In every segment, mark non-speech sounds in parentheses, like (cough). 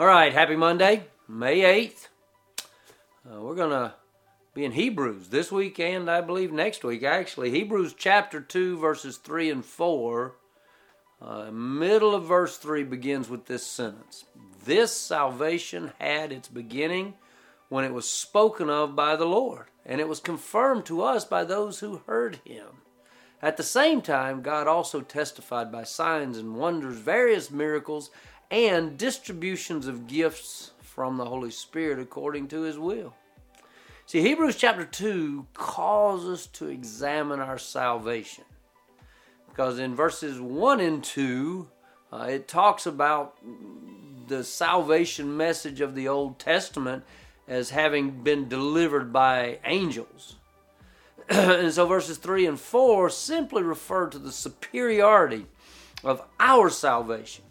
All right, happy Monday, May 8th. Uh, we're going to be in Hebrews this week and I believe next week, actually. Hebrews chapter 2, verses 3 and 4. Uh, middle of verse 3 begins with this sentence This salvation had its beginning when it was spoken of by the Lord, and it was confirmed to us by those who heard him. At the same time, God also testified by signs and wonders, various miracles, and distributions of gifts from the Holy Spirit according to his will. See, Hebrews chapter 2 calls us to examine our salvation. Because in verses 1 and 2, uh, it talks about the salvation message of the Old Testament as having been delivered by angels. (clears throat) and so verses 3 and 4 simply refer to the superiority of our salvation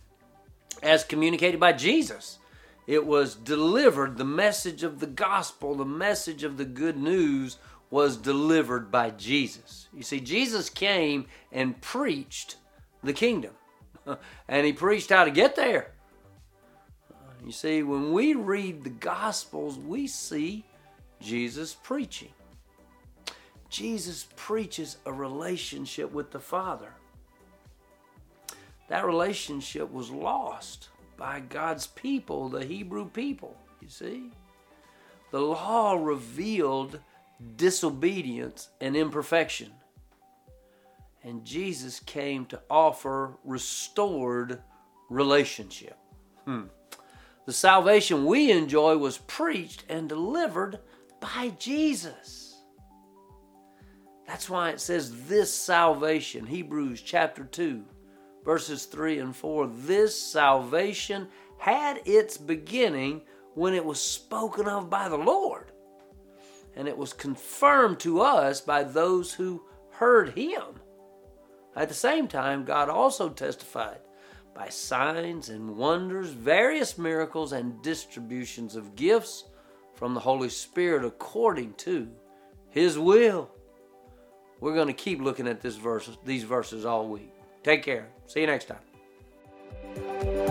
as communicated by Jesus. It was delivered, the message of the gospel, the message of the good news was delivered by Jesus. You see, Jesus came and preached the kingdom, (laughs) and he preached how to get there. You see, when we read the gospels, we see Jesus preaching. Jesus preaches a relationship with the Father. That relationship was lost by God's people, the Hebrew people, you see. The law revealed disobedience and imperfection. And Jesus came to offer restored relationship. Hmm. The salvation we enjoy was preached and delivered by Jesus. That's why it says this salvation, Hebrews chapter 2, verses 3 and 4. This salvation had its beginning when it was spoken of by the Lord and it was confirmed to us by those who heard him. At the same time, God also testified by signs and wonders, various miracles, and distributions of gifts from the Holy Spirit according to His will. We're going to keep looking at this verse, these verses all week. Take care. See you next time.